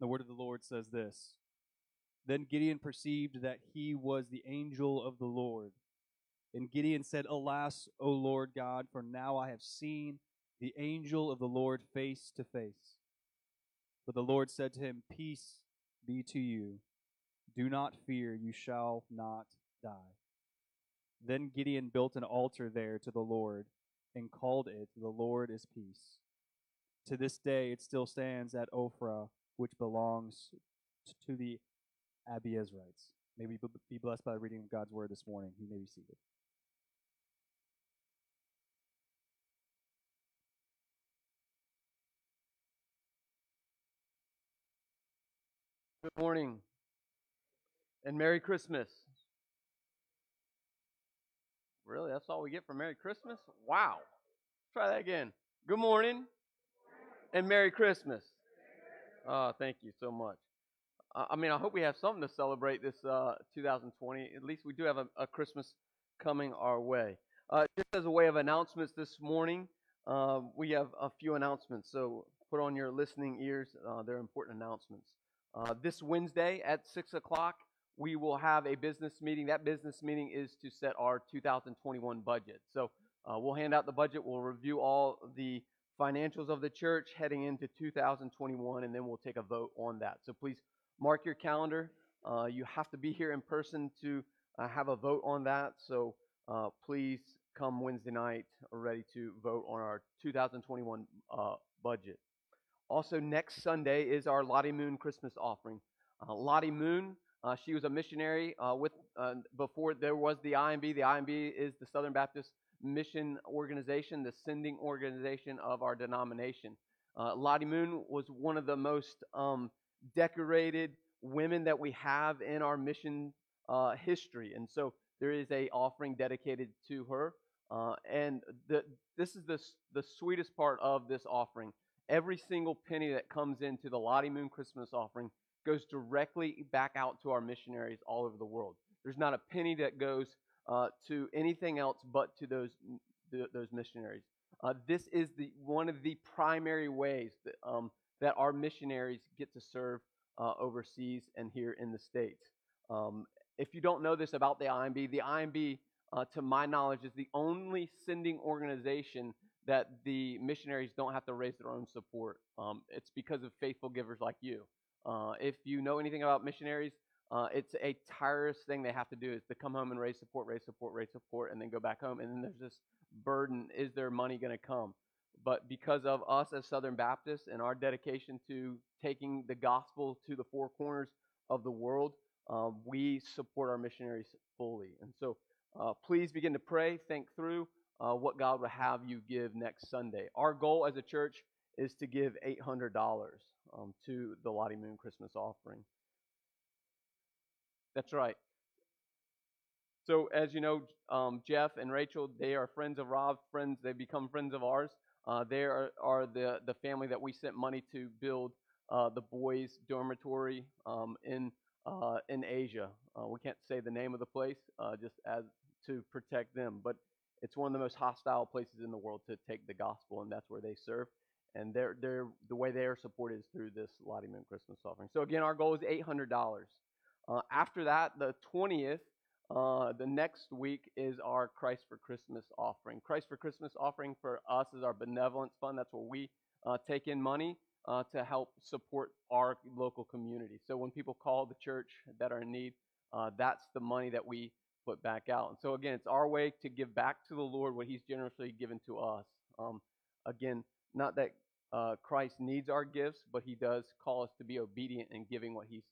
The word of the Lord says this Then Gideon perceived that he was the angel of the Lord. And Gideon said, Alas, O Lord God, for now I have seen the angel of the Lord face to face. But the Lord said to him, Peace be to you. Do not fear, you shall not die. Then Gideon built an altar there to the Lord and called it, The Lord is Peace. To this day it still stands at Ophrah, which belongs to the Abiezrites. May we be blessed by the reading of God's word this morning. You may be seated. Good morning and Merry Christmas. Really? That's all we get for Merry Christmas? Wow. Try that again. Good morning and Merry Christmas. Oh, thank you so much. I mean, I hope we have something to celebrate this uh, 2020. At least we do have a, a Christmas coming our way. Uh, just as a way of announcements this morning, uh, we have a few announcements. So put on your listening ears. Uh, they're important announcements. Uh, this Wednesday at 6 o'clock, we will have a business meeting. That business meeting is to set our 2021 budget. So uh, we'll hand out the budget, we'll review all the financials of the church heading into 2021, and then we'll take a vote on that. So please mark your calendar. Uh, you have to be here in person to uh, have a vote on that. So uh, please come Wednesday night ready to vote on our 2021 uh, budget. Also, next Sunday is our Lottie Moon Christmas offering. Uh, Lottie Moon, uh, she was a missionary with before there was the IMB. The IMB is the Southern Baptist Mission Organization, the sending organization of our denomination. Uh, Lottie Moon was one of the most um, decorated women that we have in our mission uh, history, and so there is a offering dedicated to her. and the, this is the, the sweetest part of this offering every single penny that comes into the Lottie Moon Christmas offering goes directly back out to our missionaries all over the world. There's not a penny that goes uh, to anything else but to those those missionaries. Uh, this is the one of the primary ways that um, that our missionaries get to serve uh, overseas and here in the states. Um, if you don't know this about the IMB, the IMB, uh, to my knowledge, is the only sending organization that the missionaries don't have to raise their own support. Um, it's because of faithful givers like you. Uh, if you know anything about missionaries, uh, it's a tireless thing they have to do is to come home and raise support, raise support, raise support, and then go back home. And then there's this burden: is their money going to come? But because of us as Southern Baptists and our dedication to taking the gospel to the four corners of the world, uh, we support our missionaries fully. And so, uh, please begin to pray, think through uh, what God will have you give next Sunday. Our goal as a church is to give $800 um, to the Lottie Moon Christmas offering. That's right. So, as you know, um, Jeff and Rachel, they are friends of Rob, friends, they become friends of ours. Uh, they are, are the, the family that we sent money to build uh, the boys' dormitory um, in, uh, in Asia. Uh, we can't say the name of the place uh, just as to protect them, but it's one of the most hostile places in the world to take the gospel, and that's where they serve. And they're, they're, the way they are supported is through this Lottie Moon Christmas offering. So again, our goal is $800. Uh, after that, the 20th, uh, the next week is our Christ for Christmas offering. Christ for Christmas offering for us is our benevolence fund. That's where we uh, take in money uh, to help support our local community. So when people call the church that are in need, uh, that's the money that we put back out. And so, again, it's our way to give back to the Lord what He's generously given to us. Um, again, not that uh, Christ needs our gifts, but He does call us to be obedient in giving what He's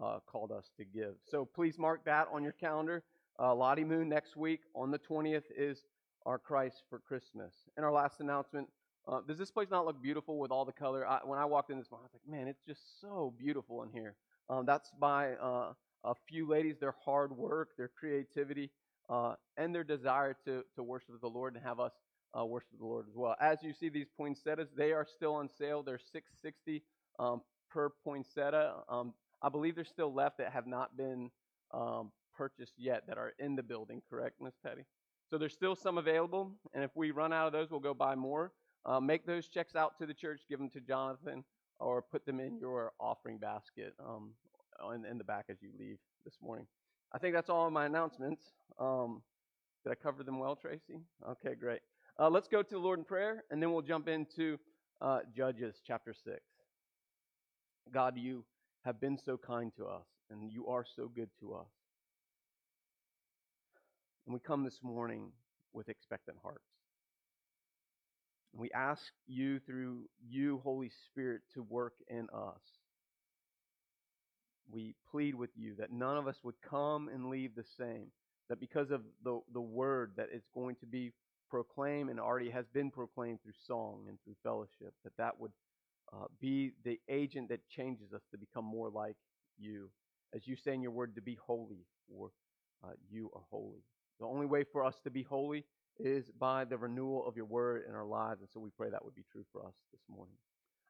uh, called us to give. So please mark that on your calendar. Uh, Lottie Moon next week on the 20th is our Christ for Christmas. And our last announcement uh, does this place not look beautiful with all the color? I, when I walked in this morning, I was like, man, it's just so beautiful in here. Um, that's by uh, a few ladies, their hard work, their creativity, uh, and their desire to, to worship the Lord and have us uh, worship the Lord as well. As you see these poinsettias, they are still on sale. They're 660 um, per poinsettia. Um, I believe there's still left that have not been um, purchased yet that are in the building, correct, Miss Petty? So there's still some available, and if we run out of those, we'll go buy more. Uh, make those checks out to the church, give them to Jonathan or put them in your offering basket um, in, in the back as you leave this morning. I think that's all of my announcements. Um, did I cover them well, Tracy? Okay, great. Uh, let's go to the Lord in prayer, and then we'll jump into uh, Judges chapter 6. God, you have been so kind to us, and you are so good to us. And we come this morning with expectant hearts. And we ask you, through you, Holy Spirit, to work in us. We plead with you that none of us would come and leave the same, that because of the, the word that is going to be proclaimed and already has been proclaimed through song and through fellowship, that that would uh, be the agent that changes us to become more like you. As you say in your word, to be holy, for uh, you are holy. The only way for us to be holy is by the renewal of your word in our lives. And so we pray that would be true for us this morning.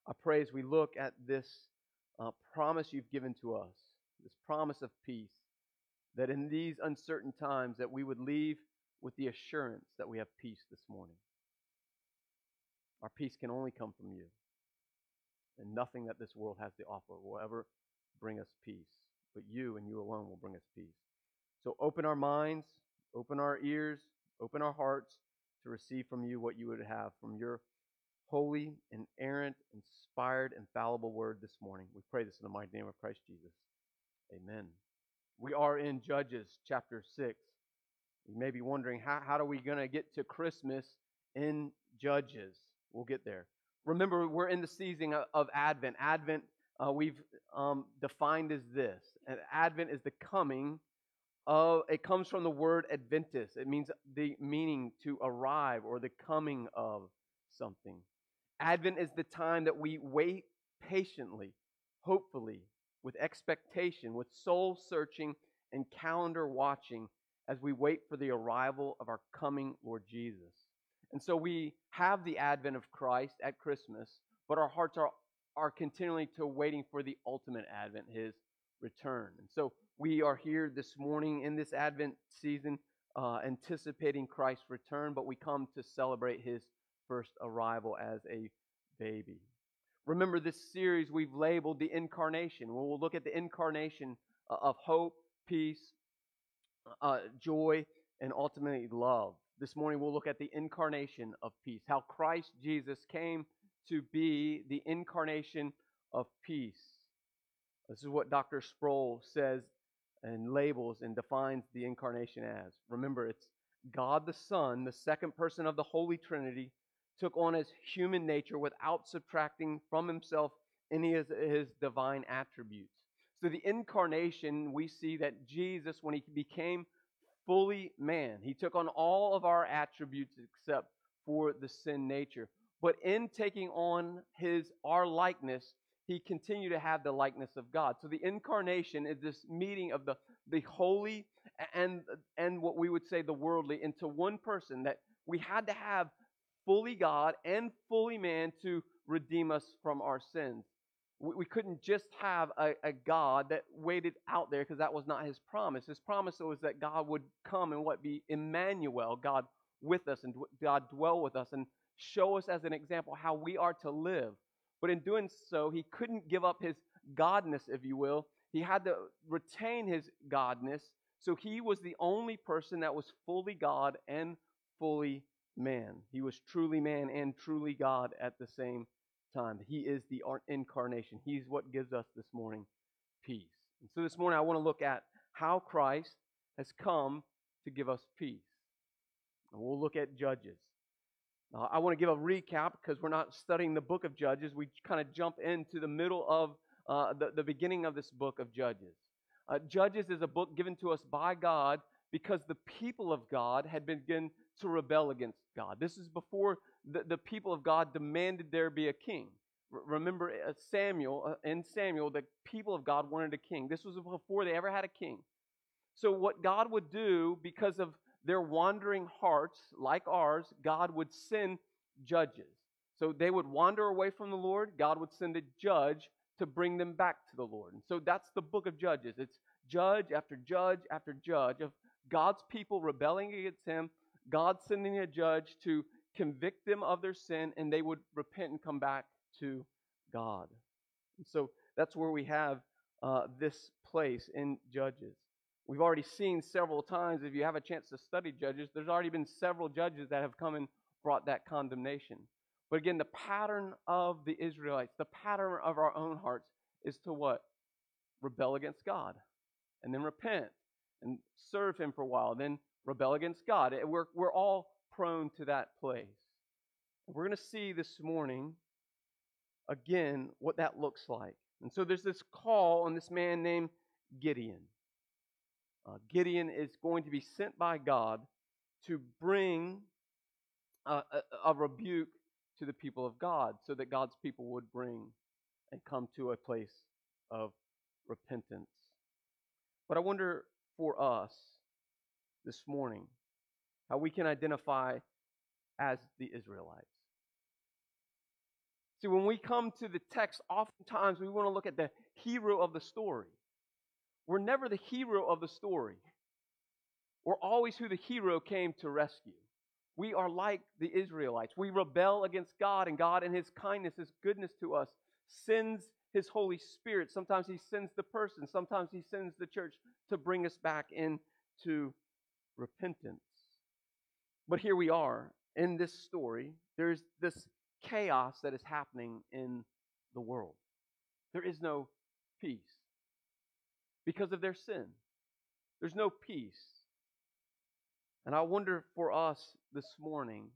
I pray as we look at this uh, promise you've given to us, this promise of peace, that in these uncertain times that we would leave with the assurance that we have peace this morning. Our peace can only come from you. And nothing that this world has to offer will ever bring us peace. But you and you alone will bring us peace. So open our minds, open our ears, open our hearts to receive from you what you would have from your holy, inerrant, inspired, infallible word this morning. We pray this in the mighty name of Christ Jesus. Amen. We are in Judges chapter 6. You may be wondering, how, how are we going to get to Christmas in Judges? We'll get there. Remember, we're in the season of Advent. Advent, uh, we've um, defined as this. And Advent is the coming of, it comes from the word adventus. It means the meaning to arrive or the coming of something. Advent is the time that we wait patiently, hopefully, with expectation, with soul searching and calendar watching as we wait for the arrival of our coming Lord Jesus. And so we have the advent of Christ at Christmas, but our hearts are, are continually to waiting for the ultimate advent, his return. And so we are here this morning in this advent season uh, anticipating Christ's return, but we come to celebrate his first arrival as a baby. Remember, this series we've labeled the incarnation. We'll look at the incarnation uh, of hope, peace, uh, joy, and ultimately love. This morning we'll look at the incarnation of peace, how Christ Jesus came to be the incarnation of peace. This is what Dr. Sproul says and labels and defines the incarnation as. Remember, it's God the Son, the second person of the Holy Trinity, took on his human nature without subtracting from himself any of his divine attributes. So, the incarnation, we see that Jesus, when he became fully man. He took on all of our attributes except for the sin nature. But in taking on his our likeness, he continued to have the likeness of God. So the incarnation is this meeting of the, the holy and and what we would say the worldly into one person that we had to have fully God and fully man to redeem us from our sins we, we couldn't just have a, a God that waited out there because that was not his promise. His promise was that God would come and what be Emmanuel, God with us and God dwell with us and show us as an example how we are to live. But in doing so, he couldn't give up his godness, if you will. He had to retain his godness. So he was the only person that was fully God and fully man. He was truly man and truly God at the same time. He is the incarnation. He's what gives us this morning peace. And so this morning I want to look at how Christ has come to give us peace. And we'll look at Judges. Now, I want to give a recap because we're not studying the book of Judges. We kind of jump into the middle of uh, the, the beginning of this book of Judges. Uh, Judges is a book given to us by God because the people of God had begun to rebel against God. This is before the, the people of God demanded there be a king. R- remember uh, Samuel, uh, in Samuel, the people of God wanted a king. This was before they ever had a king. So, what God would do, because of their wandering hearts, like ours, God would send judges. So, they would wander away from the Lord, God would send a judge to bring them back to the Lord. And so, that's the book of Judges. It's judge after judge after judge of God's people rebelling against Him, God sending a judge to convict them of their sin, and they would repent and come back to God. So that's where we have uh, this place in Judges. We've already seen several times, if you have a chance to study Judges, there's already been several judges that have come and brought that condemnation. But again, the pattern of the Israelites, the pattern of our own hearts is to what? Rebel against God and then repent and serve Him for a while, then rebel against God. We're, we're all prone to that place. We're going to see this morning, again, what that looks like. And so there's this call on this man named Gideon. Uh, Gideon is going to be sent by God to bring a, a, a rebuke to the people of God so that God's people would bring and come to a place of repentance. But I wonder for us this morning how we can identify as the Israelites. See, when we come to the text, oftentimes we want to look at the hero of the story. We're never the hero of the story. We're always who the hero came to rescue. We are like the Israelites. We rebel against God, and God, in His kindness, His goodness to us, sends His Holy Spirit. Sometimes He sends the person, sometimes He sends the church to bring us back into repentance. But here we are in this story. There's this chaos that is happening in the world. There is no peace because of their sin. There's no peace. And I wonder for us this morning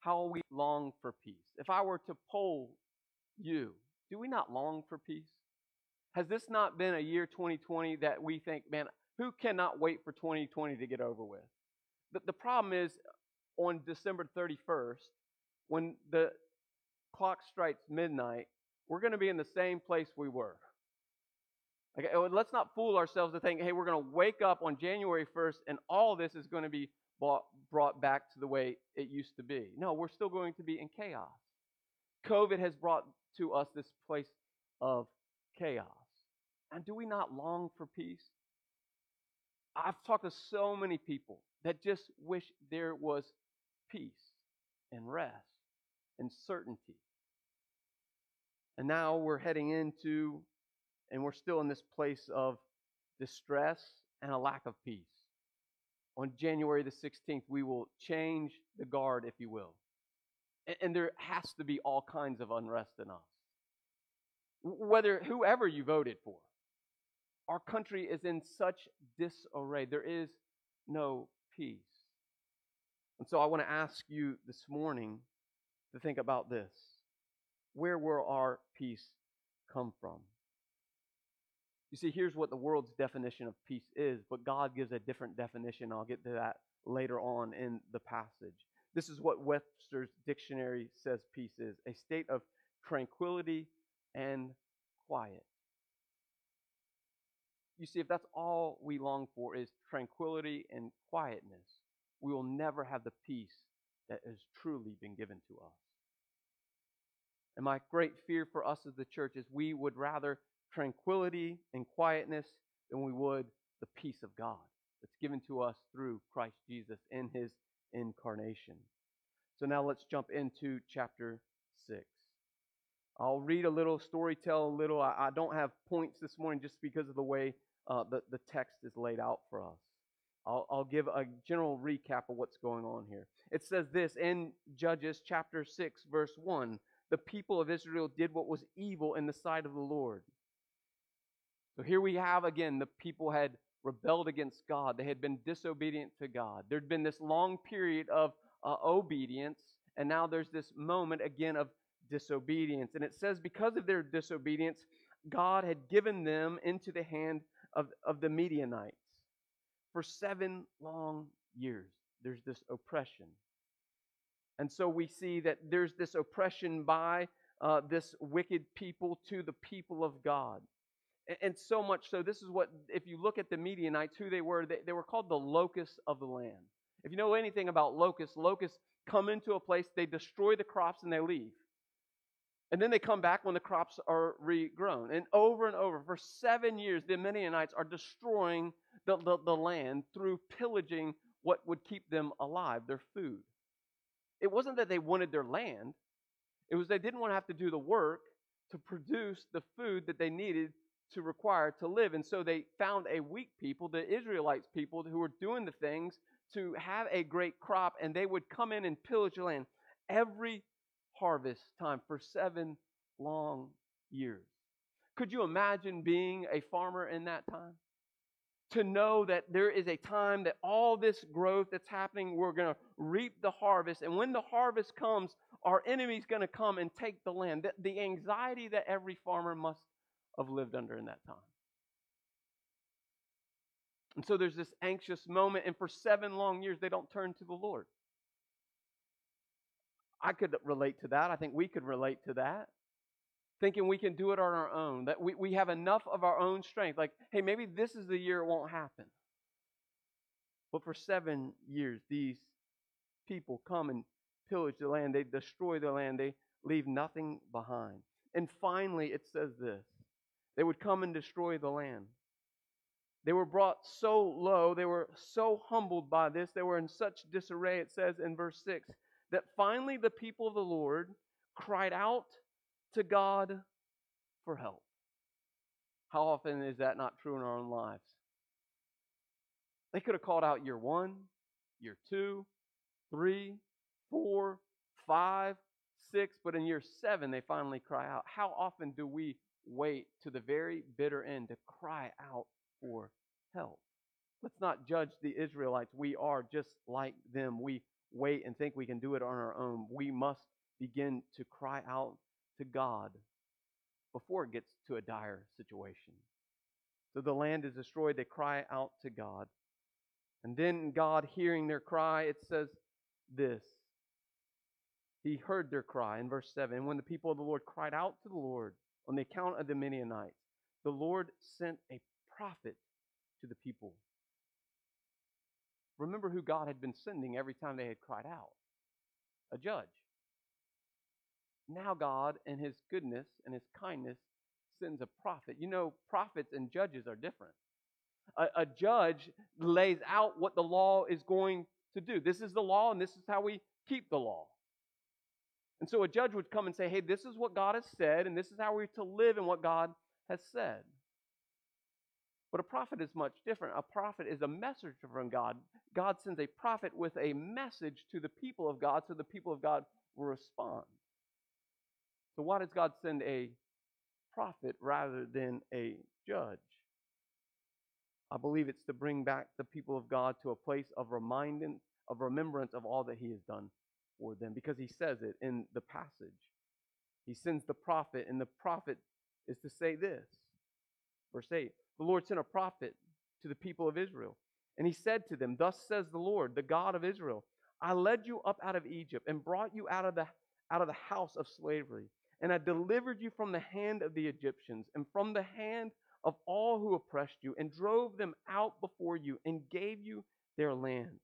how we long for peace. If I were to poll you, do we not long for peace? Has this not been a year 2020 that we think, man, who cannot wait for 2020 to get over with? The, the problem is uh, on December 31st, when the clock strikes midnight, we're going to be in the same place we were. Okay, oh, let's not fool ourselves to think, hey, we're going to wake up on January 1st and all this is going to be brought, brought back to the way it used to be. No, we're still going to be in chaos. COVID has brought to us this place of chaos. And do we not long for peace? I've talked to so many people that just wish there was peace and rest and certainty. And now we're heading into, and we're still in this place of distress and a lack of peace. On January the 16th, we will change the guard, if you will. And, there has to be all kinds of unrest in us. Whether whoever you voted for, our country is in such disarray. There is no peace. And so I want to ask you this morning to think about this. Where will our peace come from? You see, here's what the world's definition of peace is, but God gives a different definition. I'll get to that later on in the passage. This is what Webster's dictionary says peace is a state of tranquility and quiet. You see, if that's all we long for is tranquility and quietness, we will never have the peace that has truly been given to us. And my great fear for us as the church is we would rather tranquility and quietness than we would the peace of God that's given to us through Christ Jesus in his incarnation. So now let's jump into chapter 6. I'll read a little, story tell a little. I, I don't have points this morning just because of the way uh, the, the text is laid out for us. I'll, I'll give a general recap of what's going on here. It says this in Judges chapter 6, verse 1 the people of Israel did what was evil in the sight of the Lord. So here we have again the people had rebelled against God, they had been disobedient to God. There'd been this long period of uh, obedience, and now there's this moment again of disobedience. And it says, because of their disobedience, God had given them into the hand of, of the Midianites for seven long years. There's this oppression. And so we see that there's this oppression by uh, this wicked people to the people of God. And, and, so much so, this is what, if you look at the Midianites, who they were, they, they were called the locusts of the land. If you know anything about locusts, locusts come into a place, they destroy the crops, and they leave. And then they come back when the crops are regrown. And over and over, for seven years, the Midianites are destroying the, the, the land through pillaging what would keep them alive, their food. It wasn't that they wanted their land, it was they didn't want to have to do the work to produce the food that they needed to require to live. And so they found a weak people, the Israelites people, who were doing the things to have a great crop, and they would come in and pillage the land every harvest time for seven long years. Could you imagine being a farmer in that time? To know that there is a time that all this growth that's happening, we're going to reap the harvest. And when the harvest comes, our enemy's going to come and take the land. The, the anxiety that every farmer must have lived under in that time. And so there's this anxious moment, and for seven long years, they don't turn to the Lord. I could relate to that. I think we could relate to that. Thinking we can do it on our own, that we, we have enough of our own strength. Like, hey, maybe this is the year it won't happen. But for seven years, these people come and pillage the land, they destroy the land, they leave nothing behind. And finally, it says this they would come and destroy the land. They were brought so low, they were so humbled by this, they were in such disarray, it says in verse 6, that finally the people of the Lord cried out to God for help. How often is that not true in our own lives? They could have called out year one, year two, three, four, five, six, but in year seven, they finally cry out. How often do we wait to the very bitter end to cry out for help? Let's not judge the Israelites. We are just like them. We wait and think we can do it on our own. We must begin to cry out to God before it gets to a dire situation. So the land is destroyed. They cry out to God. And then God, hearing their cry, it says this He heard their cry in verse 7. When the people of the Lord cried out to the Lord on the account of the Midianites, the Lord sent a prophet to the people. Remember who God had been sending every time they had cried out a judge. Now, God, in His goodness and His kindness, sends a prophet. You know, prophets and judges are different. A, a, judge lays out what the law is going to do. This is the law, and this is how we keep the law. And so a judge would come and say, Hey, this is what God has said, and this is how we're to live in what God has said. But a prophet is much different. A prophet is a messenger from God. God sends a prophet with a message to the people of God so the people of God will respond. So, why does God send a prophet rather than a judge? I believe it's to bring back the people of God to a place of reminding, of remembrance of all that He has done for them, because He says it in the passage. He sends the prophet, and the prophet is to say this. Verse 8 The Lord sent a prophet to the people of Israel, and he said to them, Thus says the Lord, the God of Israel, I led you up out of Egypt and brought you out of the, out of the house of slavery. And I delivered you from the hand of the Egyptians and from the hand of all who oppressed you, and drove them out before you, and gave you their land.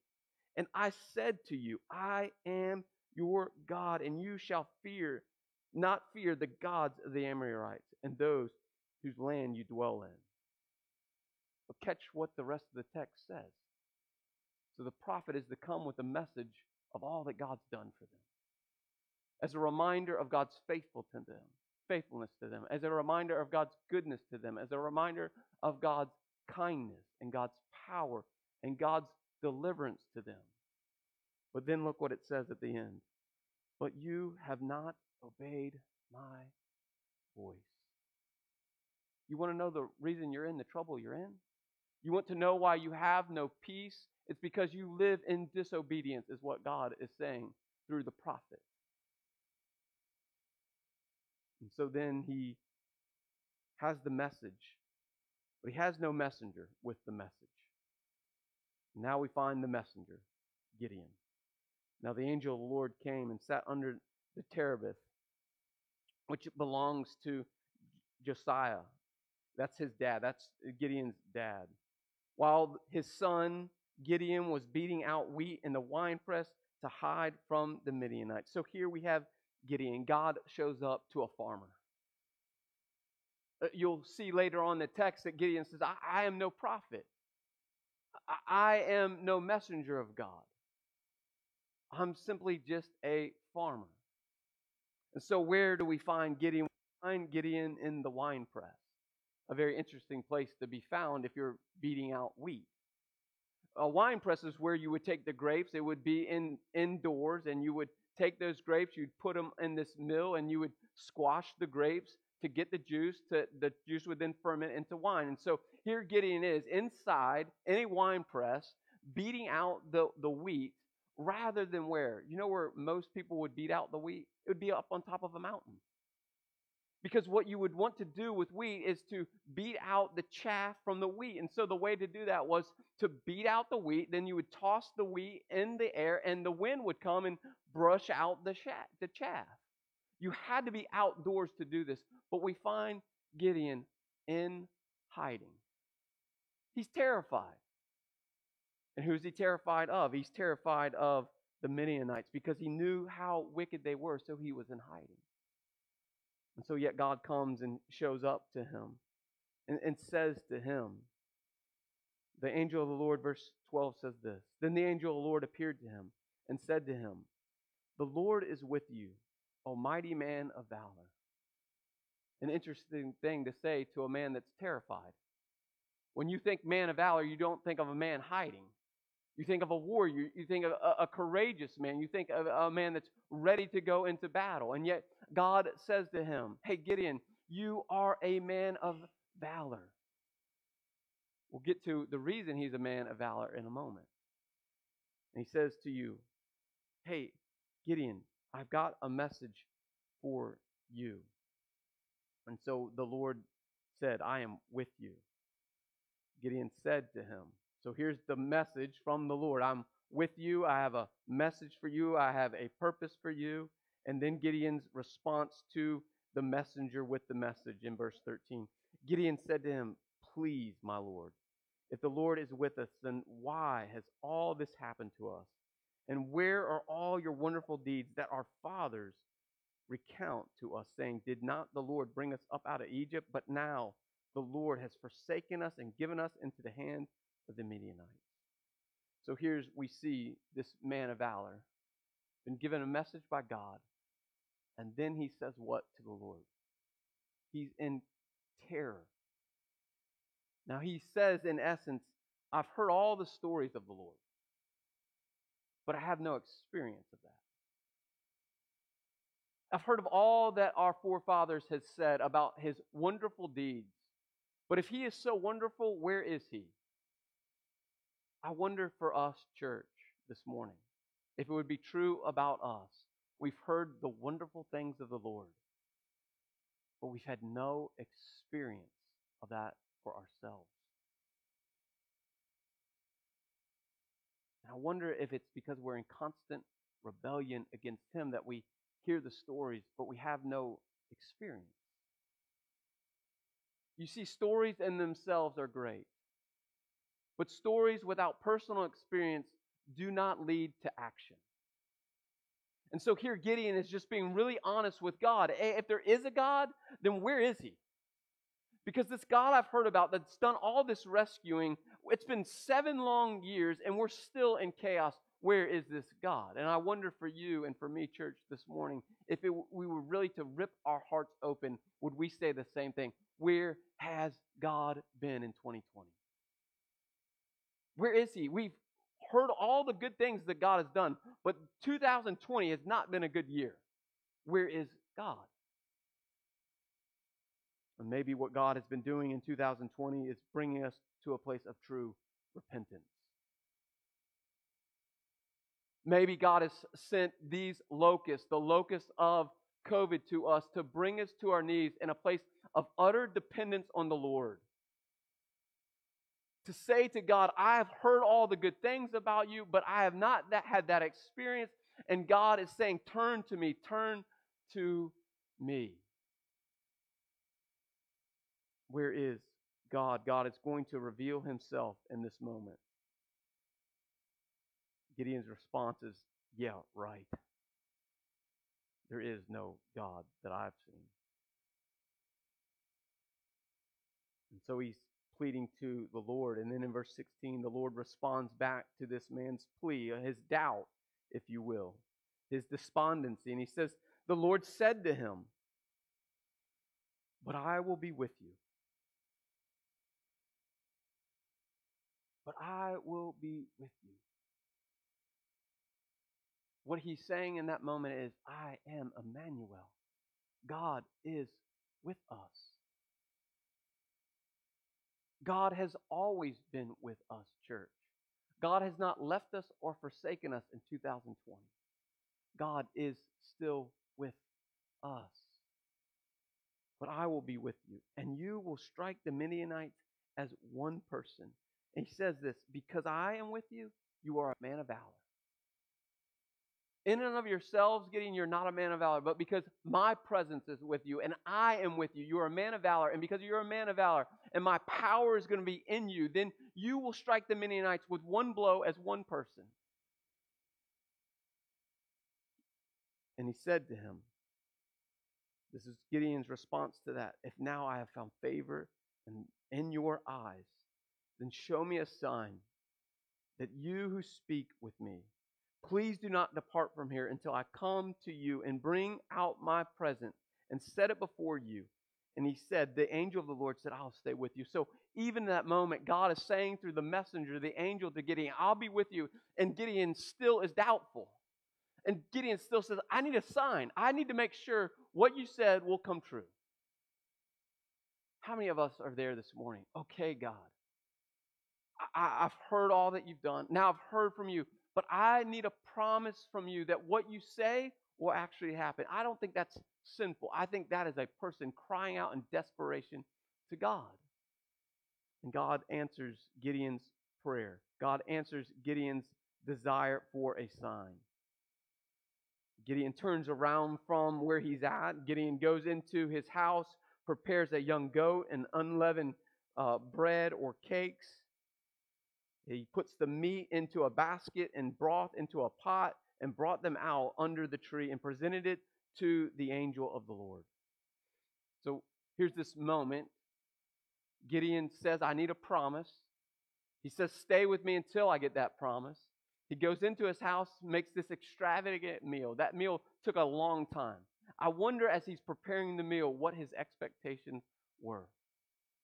And I said to you, I am your God, and you shall fear, not fear the gods of the Amorites and those whose land you dwell in. But catch what the rest of the text says. So the prophet is to come with a message of all that God's done for them. As a reminder of God's faithful to them, faithfulness to them, as a reminder of God's goodness to them, as a reminder of God's kindness and God's power and God's deliverance to them. But then look what it says at the end. But you have not obeyed my voice. You want to know the reason you're in the trouble you're in? You want to know why you have no peace? It's because you live in disobedience, is what God is saying through the prophet. And so then he has the message, but he has no messenger with the message. Now we find the messenger, Gideon. Now the angel of the Lord came and sat under the terebinth, which belongs to Josiah. That's his dad. That's Gideon's dad. While his son Gideon was beating out wheat in the winepress to hide from the Midianites. So here we have Gideon, God shows up to a farmer. Uh, you'll see later on the text that Gideon says, I, I am no prophet. I, I am no messenger of God. I'm simply just a farmer. And so, where do we find Gideon? find Gideon in the wine press, a very interesting place to be found if you're beating out wheat. A wine press is where you would take the grapes. It would be in indoors, and you would take those grapes. You'd put them in this mill, and you would squash the grapes to get the juice. To the juice would then ferment into wine. And so here Gideon is inside in a wine press, beating out the the wheat rather than where? You know where most people would beat out the wheat? It would be up on top of a mountain. Because what you would want to do with wheat is to beat out the chaff from the wheat. And so the way to do that was to beat out the wheat, then you would toss the wheat in the air, and the wind would come and brush out the, chaff. You had to be outdoors to do this. But we find Gideon in hiding. He's terrified. And who's he terrified of? He's terrified of the Midianites because he knew how wicked they were, so he was in hiding. And so, yet God comes and shows up to him and, and says to him, The angel of the Lord, verse 12 says this Then the angel of the Lord appeared to him and said to him, The Lord is with you, O mighty man of valor. An interesting thing to say to a man that's terrified. When you think man of valor, you don't think of a man hiding. You think of a warrior. You think of a, a, courageous man. You think of a man that's ready to go into battle. And yet, God says to him, Hey, Gideon, you are a man of valor. We'll get to the reason he's a man of valor in a moment. And he says to you, Hey, Gideon, I've got a message for you. And so the Lord said, I am with you. Gideon said to him, so here's the message from the Lord I'm with you. I have a message for you. I have a purpose for you. And then Gideon's response to the messenger with the message in verse 13. Gideon said to him, Please, my Lord, if the Lord is with us, then why has all this happened to us? And where are all your wonderful deeds that our fathers recount to us, saying, Did not the Lord bring us up out of Egypt? But now the Lord has forsaken us and given us into the hand of the Midianites. So here's we see this man of valor been given a message by God, and then he says what to the Lord? He's in terror. Now he says, in essence, I've heard all the stories of the Lord, but I have no experience of that. I've heard of all that our forefathers had said about his wonderful deeds. But if he is so wonderful, where is he? I wonder for us, church, this morning, if it would be true about us. We've heard the wonderful things of the Lord, but we've had no experience of that for ourselves. And I wonder if it's because we're in constant rebellion against Him that we hear the stories, but we have no experience. You see, stories in themselves are great. But stories without personal experience do not lead to action. And so here Gideon is just being really honest with God. If there is a God, then where is he? Because this God I've heard about that's done all this rescuing, it's been seven long years and we're still in chaos. Where is this God? And I wonder for you and for me, church, this morning, if it, we were really to rip our hearts open, would we say the same thing? Where has God been in 2020? Where is he? We've heard all the good things that God has done, but 2020 has not been a good year. Where is God? And maybe what God has been doing in 2020 is bringing us to a place of true repentance. Maybe God has sent these locusts, the locusts of COVID, to us to bring us to our knees in a place of utter dependence on the Lord to say to God, I have heard all the good things about you, but I have not that, had that experience. And God is saying, Turn to me, turn to me. Where is God? God is going to reveal himself in this moment. Gideon's response is, Yeah, right. There is no God that I've seen. And so he's pleading to the Lord. And then in verse 16, the Lord responds back to this man's plea, uh, his doubt, if you will, his despondency. And he says, The Lord said to him, but I will be with you. But I will be with you. What he's saying in that moment is, I am Emmanuel. God is with us. God has always been with us, church. God has not left us or forsaken us in 2020. God is still with us. But I will be with you, and you will strike the Midianites as one person. And he says this because I am with you, you are a man of valor. In and of yourselves, Gideon, you're not a man of valor, but because my presence is with you and I am with you, you are a man of valor. And because you're a man of valor and my power is going to be in you, then you will strike the Midianites with one blow as one person. And he said to him, This is Gideon's response to that. If now I have found favor in, in your eyes, then show me a sign that you who speak with me, please do not depart from here until I come to you and bring out my present and set it before you. And he said, The angel of the Lord said, I'll stay with you. So even in that moment, God is saying through the messenger, the angel to Gideon, I'll be with you. And Gideon still is doubtful. And Gideon still says, I need a sign. I need to make sure what you said will come true. How many of us are there this morning? Okay, God. I, have heard all that you've done. Now I've heard from you, but I need a promise from you that what you say will actually happen. I don't think that's sinful. I think that is a person crying out in desperation to God. And God answers Gideon's prayer. God answers Gideon's desire for a sign. Gideon turns around from where he's at. Gideon goes into his house, prepares a young goat and unleavened uh, bread or cakes. He puts the meat into a basket and broth into a pot and brought them out under the tree and presented it to the angel of the Lord. So here's this moment. Gideon says, I need a promise. He says, Stay with me until I get that promise. He goes into his house, makes this extravagant meal. That meal took a long time. I wonder as he's preparing the meal what his expectations were.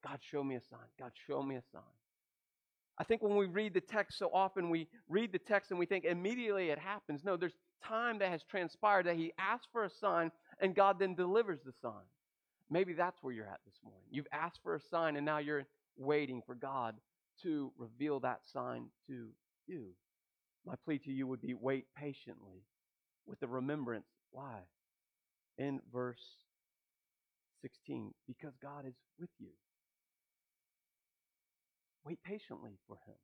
God, show me a sign. God, show me a sign. I think when we read the text so often, we read the text and we think immediately it happens. No, there's time that has transpired that he asked for a sign and God then delivers the sign. Maybe that's where you're at this morning. You've asked for a sign and now you're waiting for God to reveal that sign to you. My plea to you would be wait patiently with the remembrance. Why? In verse 16, because God is with you. Wait patiently for him.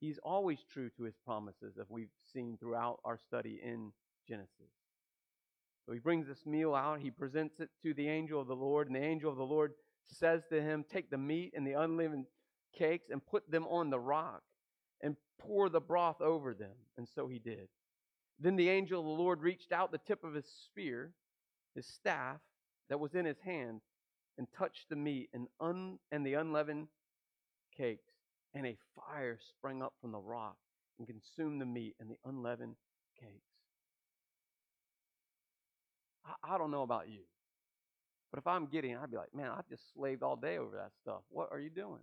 He's always true to his promises, as we've seen throughout our study in Genesis. So he brings this meal out, he presents it to the angel of the Lord, and the angel of the Lord says to him, Take the meat and the unleavened cakes and put them on the rock and pour the broth over them. And so he did. Then the angel of the Lord reached out the tip of his spear, his staff that was in his hand, and touched the meat and, un, and the unleavened cakes, and a fire sprang up from the rock and consumed the meat and the unleavened cakes. I, I don't know about you, but if I'm Gideon, I'd be like, man, I just slaved all day over that stuff. What are you doing?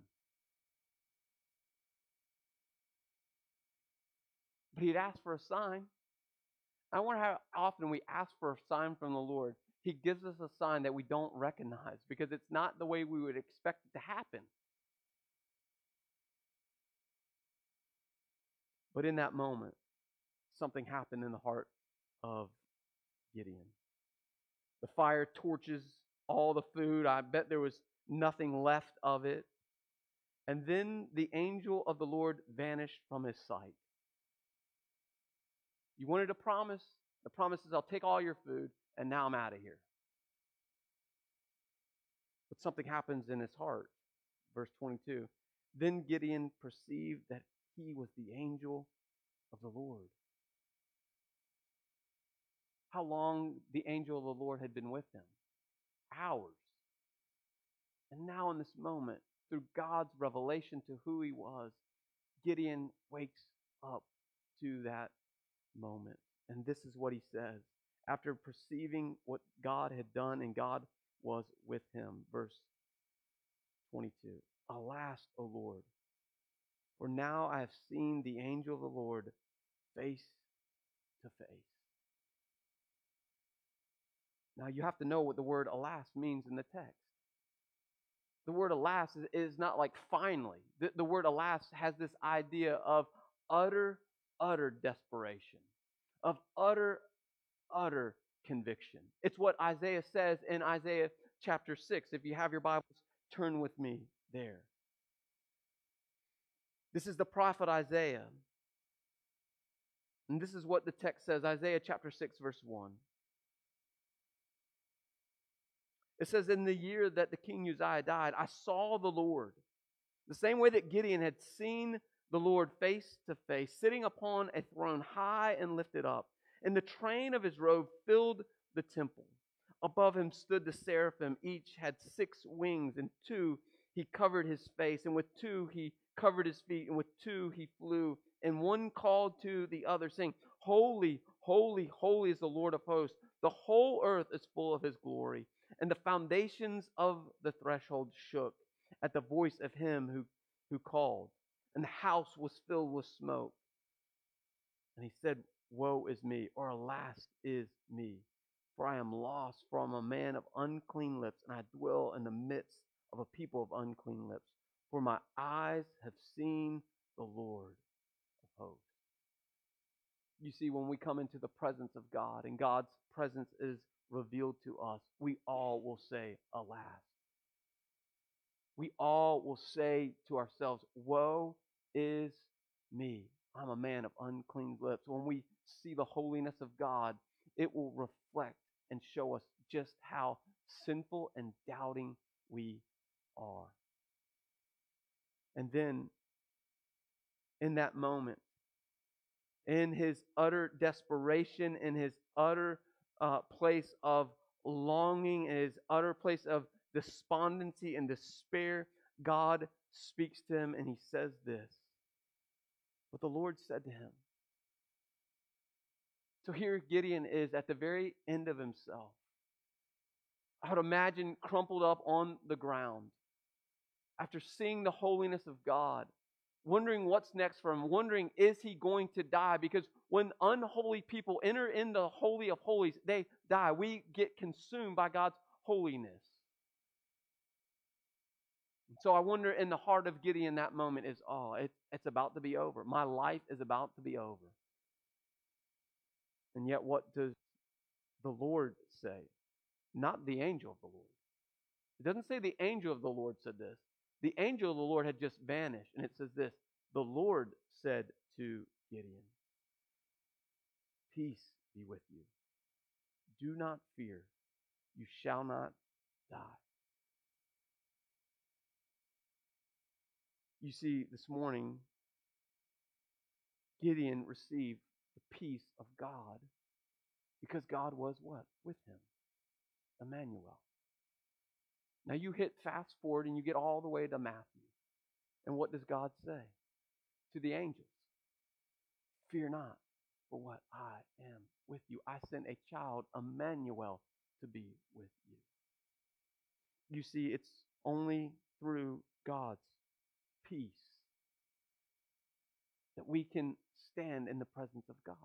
But he'd asked for a sign. I wonder how often we ask for a sign from the Lord he gives us a sign that we don't recognize because it's not the way we would expect it to happen. But in that moment, something happened in the heart of Gideon. The fire torches all the food. I bet there was nothing left of it. And then the angel of the Lord vanished from his sight. You wanted a promise? The promise is, I'll take all your food and now I'm out of here. But something happens in his heart. Verse 22. Then Gideon perceived that he was the angel of the Lord. How long the angel of the Lord had been with him? Hours. And now, in this moment, through God's revelation to who he was, Gideon wakes up to that moment. And this is what he says after perceiving what God had done and God was with him. Verse 22. Alas, O Lord, for now I have seen the angel of the Lord face to face. Now you have to know what the word alas means in the text. The word alas is, not like finally. The, the word alas has this idea of utter, utter desperation, of utter, utter conviction. It's what Isaiah says in Isaiah chapter 6. If you have your Bibles, turn with me there. This is the prophet Isaiah. And this is what the text says Isaiah chapter 6, verse 1. It says, In the year that the king Uzziah died, I saw the Lord. The same way that Gideon had seen the Lord face to face, sitting upon a throne high and lifted up. And the train of his robe filled the temple. Above him stood the seraphim. Each had six wings, and two he covered his face, and with two he covered his feet, and with two he flew. And one called to the other, saying, Holy, holy, holy is the Lord of hosts. The whole earth is full of his glory and the foundations of the threshold shook at the voice of him who, who called, and the house was filled with smoke. And he said, Woe is me, or alas is me, for I am lost, for I am a man of unclean lips, and I dwell in the midst of a people of unclean lips. For my eyes have seen the Lord of hosts. You see, when we come into the presence of God, and God's presence is revealed to us, we all will say, Alas. We all will say to ourselves, Woe is me. I'm a man of unclean lips. When we see the holiness of God, it will reflect and show us just how sinful and doubting we are. And then, in that moment, in his utter desperation, in his utter uh, place of longing and his utter place of despondency and despair, God speaks to him and he says this. What the Lord said to him. So here Gideon is at the very end of himself. I would imagine crumpled up on the ground after seeing the holiness of God wondering what's next for him, wondering, is he going to die? Because when unholy people enter in the Holy of Holies, they die. We get consumed by God's holiness. So I wonder in the heart of Gideon that moment is, oh, it, it's about to be over. My life is about to be over. And yet, what does the Lord say? Not the angel of the Lord. It doesn't say the angel of the Lord said this. The angel of the Lord had just vanished. And it says this The Lord said to Gideon, Peace be with you. Do not fear. You shall not die. You see, this morning, Gideon received the peace of God because God was what? With him. Emmanuel. Now you hit fast forward and you get all the way to Matthew. And what does God say to the angels? Fear not, for what I am with you. I sent a child, Emmanuel, to be with you. You see, it's only through God's peace that we can stand in the presence of God.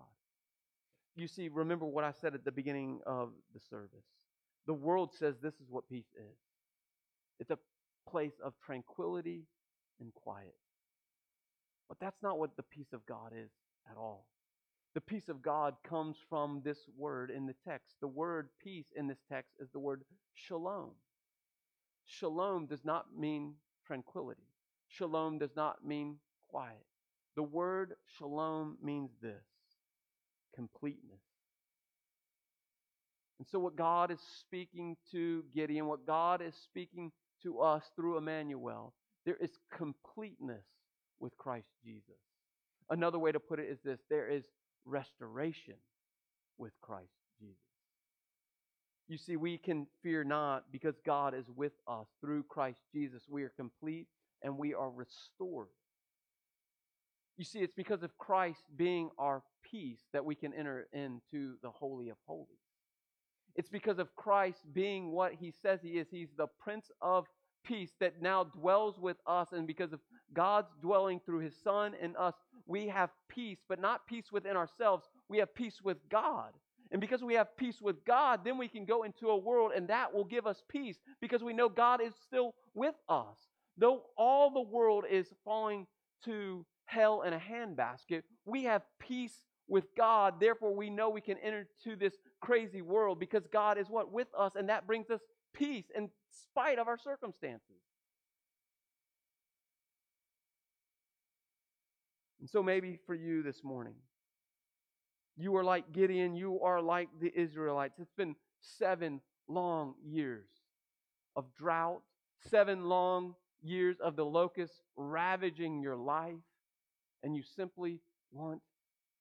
You see, remember what I said at the beginning of the service. The world says this is what peace is it's a place of tranquility and quiet. But that's not what the peace of God is at all. The peace of God comes from this word in the text. The word peace in this text is the word shalom. Shalom does not mean tranquility. Shalom does not mean quiet. The word shalom means this completeness. And so, what God is speaking to Gideon, what God is speaking to us through Emmanuel. There is completeness with Christ Jesus. Another way to put it is this there is restoration with Christ Jesus. You see, we can fear not because God is with us through Christ Jesus. We are complete and we are restored. You see, it's because of Christ being our peace that we can enter into the Holy of Holies. It's because of Christ being what he says he is. He's the Prince of Peace that now dwells with us. And because of God's dwelling through his Son in us, we have peace, but not peace within ourselves. We have peace with God. And because we have peace with God, then we can go into a world and that will give us peace because we know God is still with us. Though all the world is falling to hell in a handbasket, we have peace with God. Therefore, we know we can enter to this crazy world because God is what? With us, and that brings us peace in spite of our circumstances. And so, maybe for you this morning, you are like Gideon, you are like the Israelites. It's been seven long years of drought, seven long years of the locusts ravaging your life, and you simply want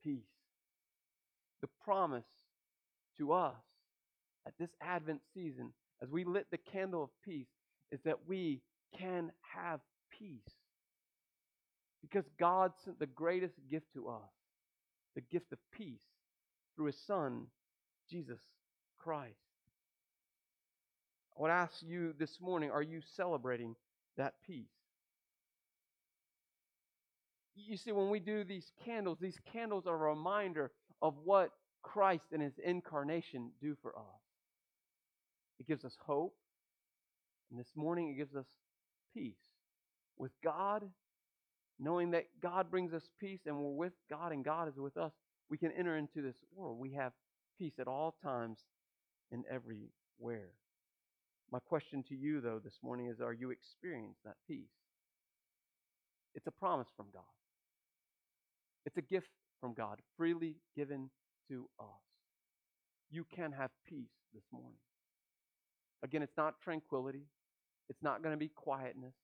peace. The promise to us at this Advent season, as we lit the candle of peace, is that we can have peace. Because God sent the greatest gift to us, the gift of peace, through His Son, Jesus Christ. I would ask you this morning are you celebrating that peace? You see, when we do these candles, these candles are a reminder of what Christ and his incarnation do for us. It gives us hope. And this morning, it gives us peace with God, knowing that God brings us peace and we're with God and God is with us. We can enter into this world. We have peace at all times and everywhere. My question to you, though, this morning is Are you experiencing that peace? It's a promise from God, it's a gift from God, freely given to us. You can have peace this morning. Again, it's not tranquility, it's not going to be quietness.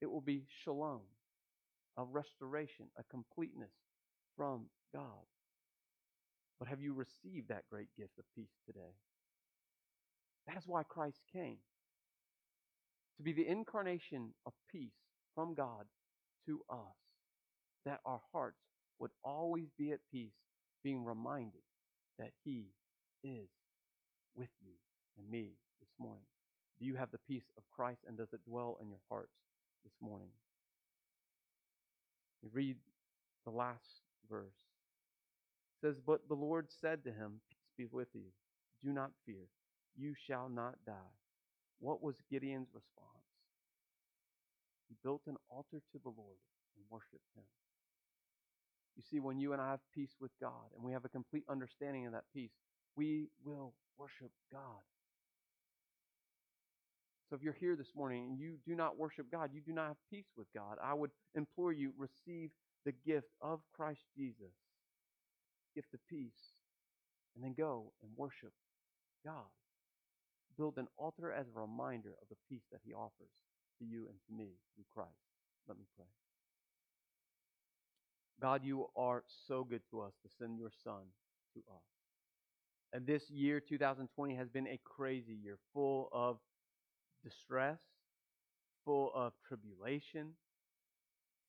It will be shalom, a restoration, a completeness from God. But have you received that great gift of peace today? That is why Christ came to be the incarnation of peace from God to us, that our hearts would always be at peace, being reminded that He is with you and me this morning. Do you have the peace of Christ and does it dwell in your hearts this morning? We read the last verse. It says, But the Lord said to him, Peace be with you. Do not fear. You shall not die. What was Gideon's response? He built an altar to the Lord and worshiped him. You see, when you and I have peace with God and we have a complete understanding of that peace, we will worship God. So if you're here this morning and you do not worship God, you do not have peace with God, I would implore you receive the gift of Christ Jesus, gift of peace, and then go and worship God. Build an altar as a reminder of the peace that He offers to you and to me through Christ. Let me pray. God, you are so good to us to send your Son to us. And this year, 2020, has been a crazy year, full of distress, full of tribulation,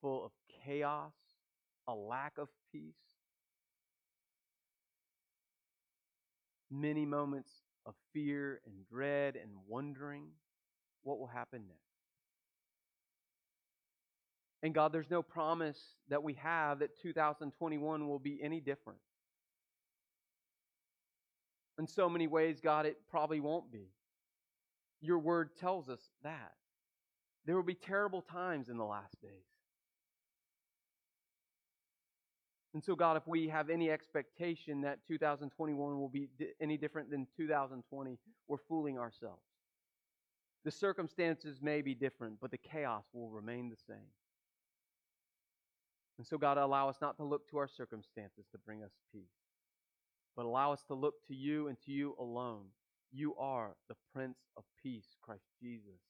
full of chaos, a lack of peace. Many moments of fear and dread and wondering what will happen next. And God, there's no promise that we have that 2021 will be any different. In so many ways, God, it probably won't be. Your word tells us that. There will be terrible times in the last days. And so, God, if we have any expectation that 2021 will be any different than 2020, we're fooling ourselves. The circumstances may be different, but the chaos will remain the same. And so, God, allow us not to look to our circumstances to bring us peace, but allow us to look to you and to you alone you are the Prince of Peace, Christ Jesus.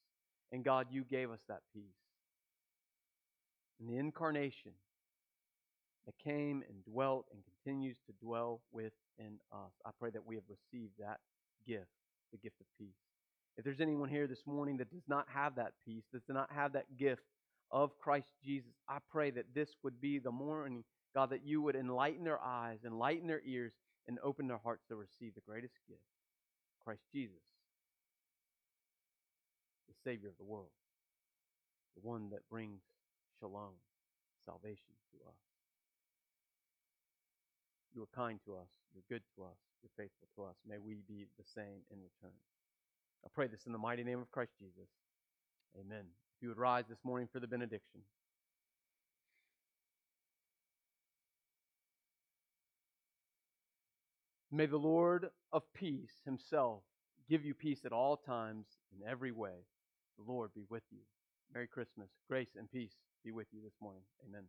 And God, you gave us that peace. In the incarnation that came and dwelt and continues to dwell within us, I pray that we have received that gift, the gift of peace. If there's anyone here this morning that does not have that peace, that does not have that gift of Christ Jesus, I pray that this would be the morning, God, that you would enlighten their eyes, enlighten their ears, and open their hearts to receive the greatest gift Christ Jesus, the Savior of the world, the one that brings shalom, salvation to us. You are kind to us, you're good to us, you're faithful to us. May we be the same in return. I pray this in the mighty name of Christ Jesus. Amen. If you would rise this morning for the benediction. May the Lord of peace himself give you peace at all times in every way. The Lord be with you. Merry Christmas. Grace and peace be with you this morning. Amen.